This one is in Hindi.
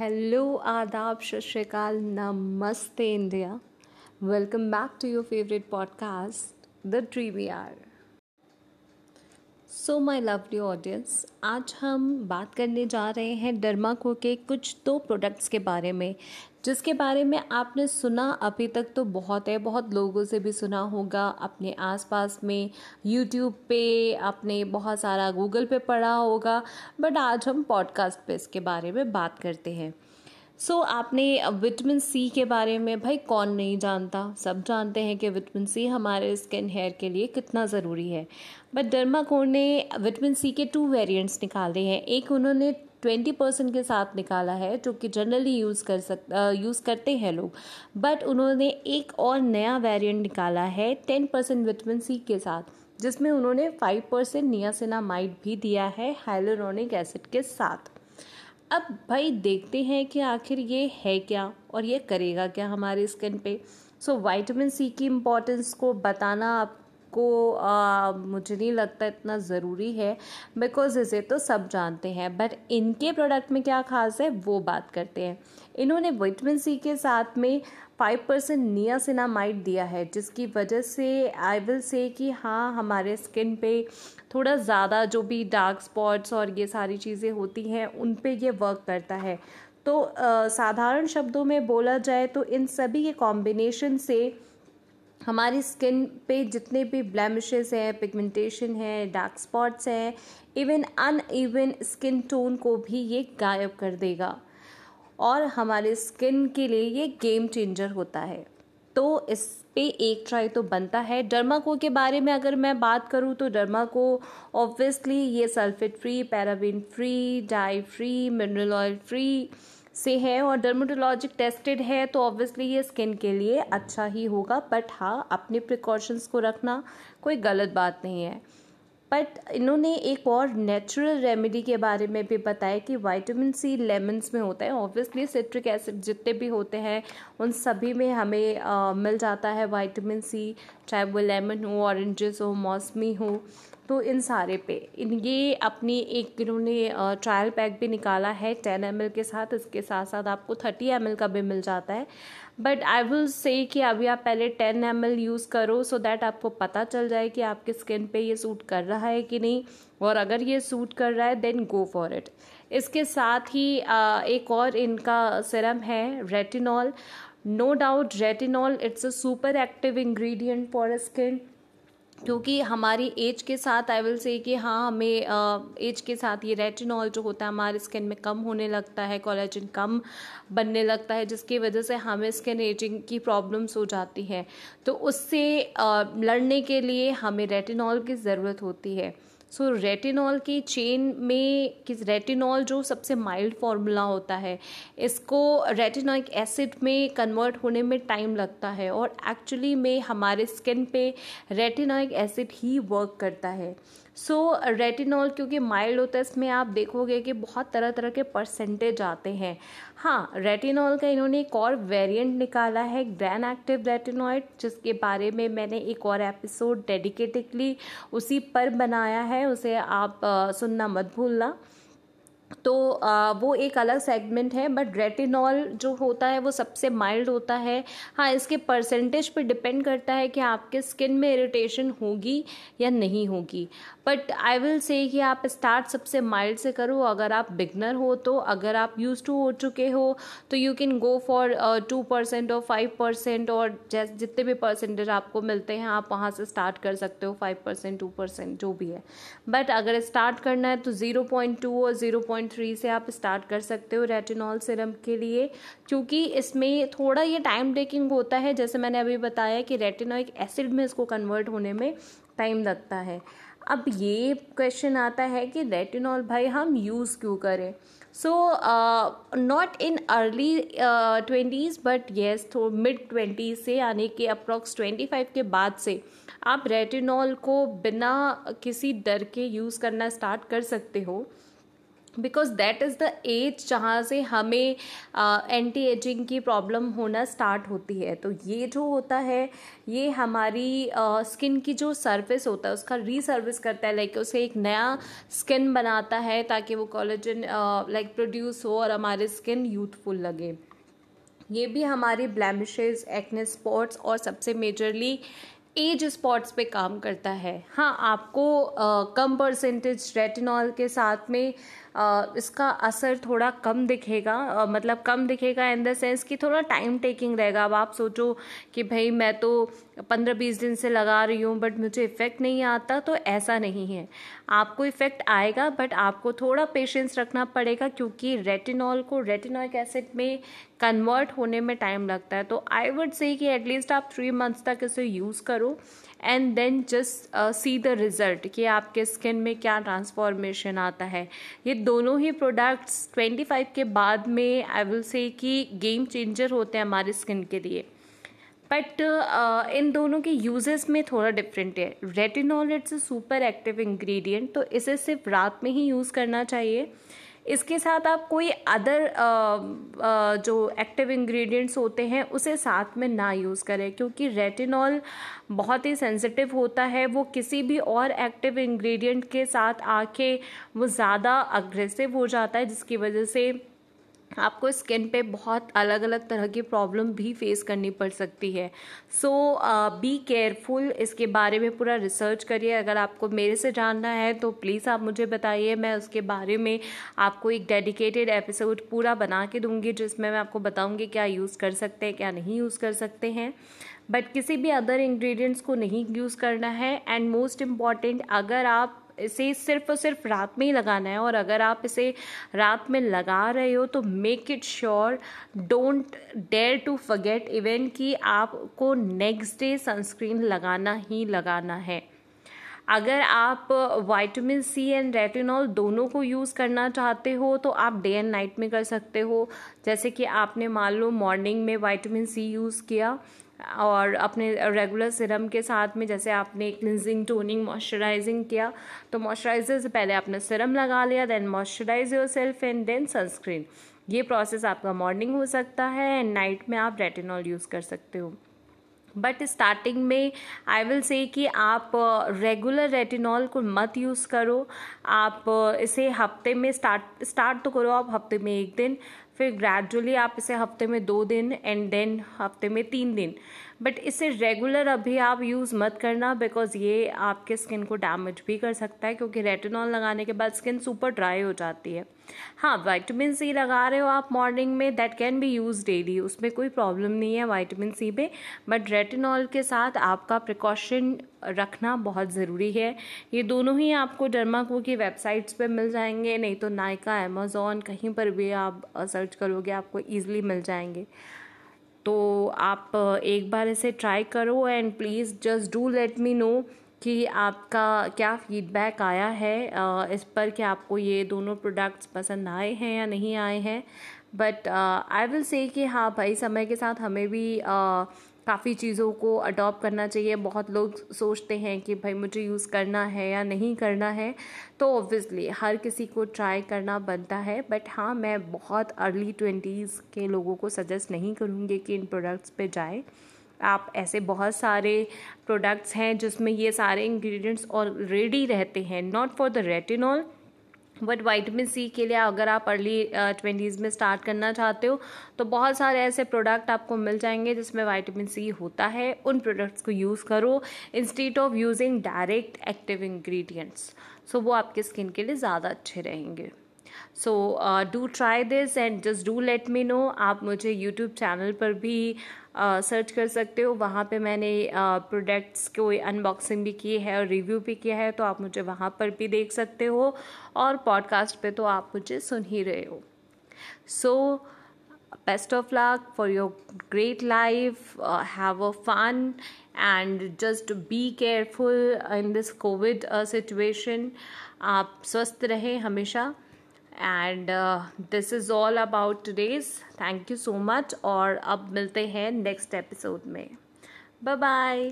Hello, Adab, Shashikal, Namaste, India. Welcome back to your favorite podcast, The Trivia Hour. So my lovely audience आज हम बात करने जा रहे हैं डर्माको के कुछ दो प्रोडक्ट्स के बारे में, जिसके बारे में आपने सुना अभी तक तो बहुत है, बहुत लोगों से भी सुना होगा, अपने आसपास में यूट्यूब पे, आपने बहुत सारा गूगल पे पढ़ा होगा बट आज हम पॉडकास्ट पे इसके बारे में बात करते हैं। सो so, आपने विटामिन सी के बारे में भाई कौन नहीं जानता? सब जानते हैं कि विटामिन सी हमारे स्किन हेयर के लिए कितना ज़रूरी है। बट डर्माकोर ने विटामिन सी के टू वेरिएंट्स निकाले हैं। एक उन्होंने ट्वेंटी परसेंट के साथ निकाला है जो कि जनरली यूज़ कर सक यूज़ करते हैं लोग। बट उन्होंने एक और नया वेरिएंट निकाला है टेन परसेंट विटामिन सी के साथ जिसमें उन्होंने फाइव परसेंट नियासिनामाइड भी दिया है हाइलोरोनिक एसिड के साथ। अब भाई देखते हैं कि आखिर ये है क्या और ये करेगा क्या हमारे स्किन पे। सो वाइटामिन सी की इम्पोर्टेंस को बताना आपको आ, मुझे नहीं लगता इतना ज़रूरी है बिकॉज़ इसे तो सब जानते हैं। बट इनके प्रोडक्ट में क्या खास है वो बात करते हैं। इन्होंने विटामिन सी के साथ में फाइव परसेंट नियासिनामाइड दिया है, जिसकी वजह से आई विल से कि हाँ हमारे स्किन पे थोड़ा ज़्यादा जो भी डार्क स्पॉट्स और ये सारी चीज़ें होती हैं, उन पे ये वर्क करता है। तो साधारण शब्दों में बोला जाए तो इन सभी के कॉम्बिनेशन से हमारी स्किन पे जितने भी ब्लैमिशेस हैं पिगमेंटेशन है डार्क स्पॉट्स हैं इवन अन स्किन टोन को भी ये गायब कर देगा। और हमारे स्किन के लिए ये गेम चेंजर होता है। तो इस पे एक ट्राई तो बनता है। डर्माको के बारे में अगर मैं बात करूँ तो डर्माको ऑब्वियसली ये sulphate free paraben free dye free mineral oil free से है और डर्माटोलॉजिक टेस्टेड है तो ऑब्वियसली ये स्किन के लिए अच्छा ही होगा। बट हाँ अपने प्रिकॉशंस को रखना कोई गलत बात नहीं है। बट इन्होंने एक और नेचुरल रेमेडी के बारे में भी बताया कि विटामिन सी लेमन्स में होता है। ऑब्वियसली सिट्रिक एसिड जितने भी होते हैं उन सभी में हमें आ, मिल जाता है वाइटामिन सी चाहे वो लेमन हो ऑरेंजेस हो मौसमी हो तो इन सारे पे। इन ये अपनी एक इन्होंने ट्रायल पैक भी निकाला है टेन एम के साथ। इसके साथ साथ आपको थर्टी एम का भी मिल जाता है। बट आई विल से कि अभी आप पहले टेन एम एल यूज़ करो सो दैट आपको पता चल जाए कि आपके स्किन पे ये सूट कर रहा है कि नहीं। और अगर ये सूट कर रहा है देन गो फॉर इट इसके साथ ही एक और इनका सिरम है retinol no doubt retinol it's a super active ingredient for skin क्योंकि हमारी एज के साथ आई विल से कि हाँ हमें एज के साथ ये रेटिनॉल जो होता है, हमारे स्किन में कम होने लगता है कोलेजन कम बनने लगता है, जिसकी वजह से हमें स्किन एजिंग की प्रॉब्लम्स हो जाती है। तो उससे लड़ने के लिए हमें रेटिनॉल की ज़रूरत होती है। सो so, रेटिनॉल की चेन में किस रेटिनॉल जो सबसे माइल्ड फॉर्मूला होता है इसको रेटिनॉइक एसिड में कन्वर्ट होने में टाइम लगता है और एक्चुअली में हमारे स्किन पे रेटिनॉइक एसिड ही वर्क करता है। सो so, रेटिनॉल क्योंकि माइल्ड होता है इसमें आप देखोगे कि बहुत तरह तरह के परसेंटेज आते हैं। हाँ रेटिनॉल का इन्होंने एक और वेरिएंट निकाला है ग्रैन एक्टिव रेटिनॉइड जिसके बारे में मैंने एक और एपिसोड डेडिकेटेडली उसी पर बनाया है उसे आप सुनना मत भूलना। तो आ, वो एक अलग सेगमेंट है बट रेटिनॉल जो होता है वो सबसे माइल्ड होता है। हाँ इसके परसेंटेज पे डिपेंड करता है कि आपके स्किन में इरिटेशन होगी या नहीं होगी। बट आई विल से कि आप स्टार्ट सबसे माइल्ड से करो। अगर आप बिगनर हो तो अगर आप यूज़ टू हो चुके हो तो you can go for two percent और फाइव परसेंट और जैसे जितने भी परसेंटेज आपको मिलते हैं आप वहाँ से स्टार्ट कर सकते हो फाइव परसेंट टू परसेंट जो भी है। बट अगर स्टार्ट करना है तो ज़ीरो पॉइंट टू और ज़ीरो पॉइंट पॉइंट थ्री से आप स्टार्ट कर सकते हो रेटिनॉल सिरम के लिए, क्योंकि इसमें थोड़ा ये टाइम टेकिंग होता है। जैसे मैंने अभी बताया कि रेटिनोइक एसिड में इसको कन्वर्ट होने में टाइम लगता है। अब ये क्वेश्चन आता है कि रेटिनॉल भाई हम यूज़ क्यों करें? So not in early twenties but yes though mid twenties से, यानी कि अप्रॉक्स ट्वेंटी फाइव के बाद से आप रेटिनॉल को बिना किसी डर के यूज़ करना स्टार्ट कर सकते हो। Because that is the age जहाँ से हमें एंटी एजिंग की प्रॉब्लम होना स्टार्ट होती है। तो ये जो होता है ये हमारी स्किन uh, की जो सरफेस होता है उसका रीसर्विस करता है। लाइक उसे एक नया स्किन बनाता है ताकि वो कॉलेजन लाइक प्रोड्यूस हो और हमारी स्किन यूथफुल लगे। ये भी हमारी ब्लैमिशेज एक्ने स्पॉट्स और सबसे मेजरली एज स्पॉट्स पे काम करता है। हाँ आपको आ, कम परसेंटेज रेटिनॉल के साथ में इसका असर थोड़ा कम दिखेगा। मतलब कम दिखेगा इन द सेंस कि थोड़ा टाइम टेकिंग रहेगा। अब आप सोचो कि भाई मैं तो पंद्रह बीस दिन से लगा रही हूँ बट मुझे इफ़ेक्ट नहीं आता तो ऐसा नहीं है। आपको इफ़ेक्ट आएगा बट आपको थोड़ा पेशेंस रखना पड़ेगा, क्योंकि रेटिनॉल को रेटिनॉइक एसिड में कन्वर्ट होने में टाइम लगता है। तो आई वुड से कि एटलीस्ट आप थ्री मंथ्स तक इसे यूज़ करो। And then just see the result कि आपके स्किन में क्या ट्रांसफॉर्मेशन आता है। ये दोनों ही प्रोडक्ट्स 25 के बाद में आई विल से कि गेम चेंजर होते हैं हमारे स्किन के लिए। बट uh, इन दोनों के यूजेस में थोड़ा डिफरेंट है। Retinol it's a super active ingredient तो इसे सिर्फ़ रात में ही यूज़ करना चाहिए। इसके साथ आप कोई अदर जो एक्टिव इंग्रेडिएंट्स होते हैं, उसे साथ में ना यूज़ करें, क्योंकि रेटिनॉल बहुत ही सेंसिटिव होता है। वो किसी भी और एक्टिव इंग्रेडिएंट के साथ आके वो ज़्यादा अग्रेसिव हो जाता है, जिसकी वजह से आपको स्किन पे बहुत अलग अलग तरह की प्रॉब्लम भी फेस करनी पड़ सकती है। सो बी केयरफुल इसके बारे में पूरा रिसर्च करिए। अगर आपको मेरे से जानना है तो प्लीज़ आप मुझे बताइए। मैं उसके बारे में आपको एक डेडिकेटेड एपिसोड पूरा बना के दूँगी, जिसमें मैं आपको बताऊँगी क्या यूज़ कर सकते हैं, क्या नहीं यूज़ कर सकते हैं। बट किसी भी अदर इंग्रेडिएंट्स को नहीं यूज़ करना है। एंड मोस्ट इंपॉर्टेंट अगर आप इसे सिर्फ़ और सिर्फ़ रात में ही लगाना है और अगर आप इसे रात में लगा रहे हो तो make it sure don't dare to forget even कि आपको नेक्स्ट डे सनस्क्रीन लगाना ही लगाना है। अगर आप वाइटामिन सी एंड रेटिनॉल दोनों को यूज़ करना चाहते हो तो आप डे एंड नाइट में कर सकते हो। जैसे कि आपने मान लो मॉर्निंग में वाइटामिन सी यूज़ किया और अपने रेगुलर सिरम के साथ में जैसे आपने क्लिनजिंग टोनिंग मॉइस्चराइजिंग किया तो मॉइस्चराइजर से पहले आपने सिरम लगा लिया then moisturise yourself and then sunscreen ये प्रोसेस आपका मॉर्निंग हो सकता है एंड नाइट में आप रेटिनॉल यूज़ कर सकते हो. बट स्टार्टिंग में आई विल से कि आप रेगुलर uh, रेटिनॉल को मत यूज़ करो. आप uh, इसे हफ़्ते में स्टार्ट स्टार्ट तो करो आप हफ़्ते में एक दिन फिर ग्रेजुअली आप इसे हफ़्ते में दो दिन एंड देन हफ़्ते में तीन दिन। बट इसे रेगुलर अभी आप यूज़ मत करना बिकॉज़ ये आपके स्किन को डैमेज भी कर सकता है क्योंकि रेटिनॉल लगाने के बाद स्किन सुपर ड्राई हो जाती है। हाँ वाइटामिन सी लगा रहे हो आप मॉर्निंग में that can be use daily उसमें कोई प्रॉब्लम नहीं है वाइटामिन सी में बट रेटिनॉल के साथ आपका प्रिकॉशन रखना बहुत ज़रूरी है। ये दोनों ही आपको डर्माको की वेबसाइट्स पे मिल जाएँगे, नहीं तो नायका अमेज़ोन कहीं पर भी आप सर्च करोगे, आपको ईजिली मिल जाएँगे। तो आप एक बार इसे ट्राई करो and please just do let me know कि आपका क्या फीडबैक आया है? इस पर कि आपको ये दोनों प्रोडक्ट्स पसंद आए हैं या नहीं आए हैं? बट आई विल से कि हाँ भाई, समय के साथ हमें भी काफ़ी चीज़ों को अडॉप्ट करना चाहिए। बहुत लोग सोचते हैं कि भाई मुझे यूज़ करना है या नहीं करना है। तो ऑब्वियसली हर किसी को ट्राई करना बनता है। बट हाँ मैं बहुत अर्ली ट्वेंटीज़ के लोगों को सजेस्ट नहीं करूँगी कि इन प्रोडक्ट्स पे जाए। आप ऐसे बहुत सारे प्रोडक्ट्स हैं जिसमें ये सारे इंग्रेडिएंट्स ऑलरेडी रहते हैं not for the retinol but vitamin C के लिए अगर आप अर्ली ट्वेंटीज़ में स्टार्ट करना चाहते हो तो बहुत सारे ऐसे प्रोडक्ट आपको मिल जाएँगे जिसमें वाइटामिन सी होता है। उन प्रोडक्ट्स को यूज़ करो instead of using direct active ingredients so वो आपके स्किन के लिए ज़्यादा अच्छे रहेंगे। So do try this and just do let me know आप मुझे यूट्यूब चैनल पर भी सर्च uh, कर सकते हो। वहाँ पे मैंने प्रोडक्ट्स uh, को अनबॉक्सिंग भी की है और रिव्यू भी किया है तो आप मुझे वहाँ पर भी देख सकते हो। और पॉडकास्ट पे तो आप मुझे सुन ही रहे हो। So best of luck for your great life have a fun and just be careful in this Covid situation आप स्वस्थ रहें हमेशा। And this is all about today's thank you so much और अब मिलते हैं नेक्स्ट एपिसोड में. Bye bye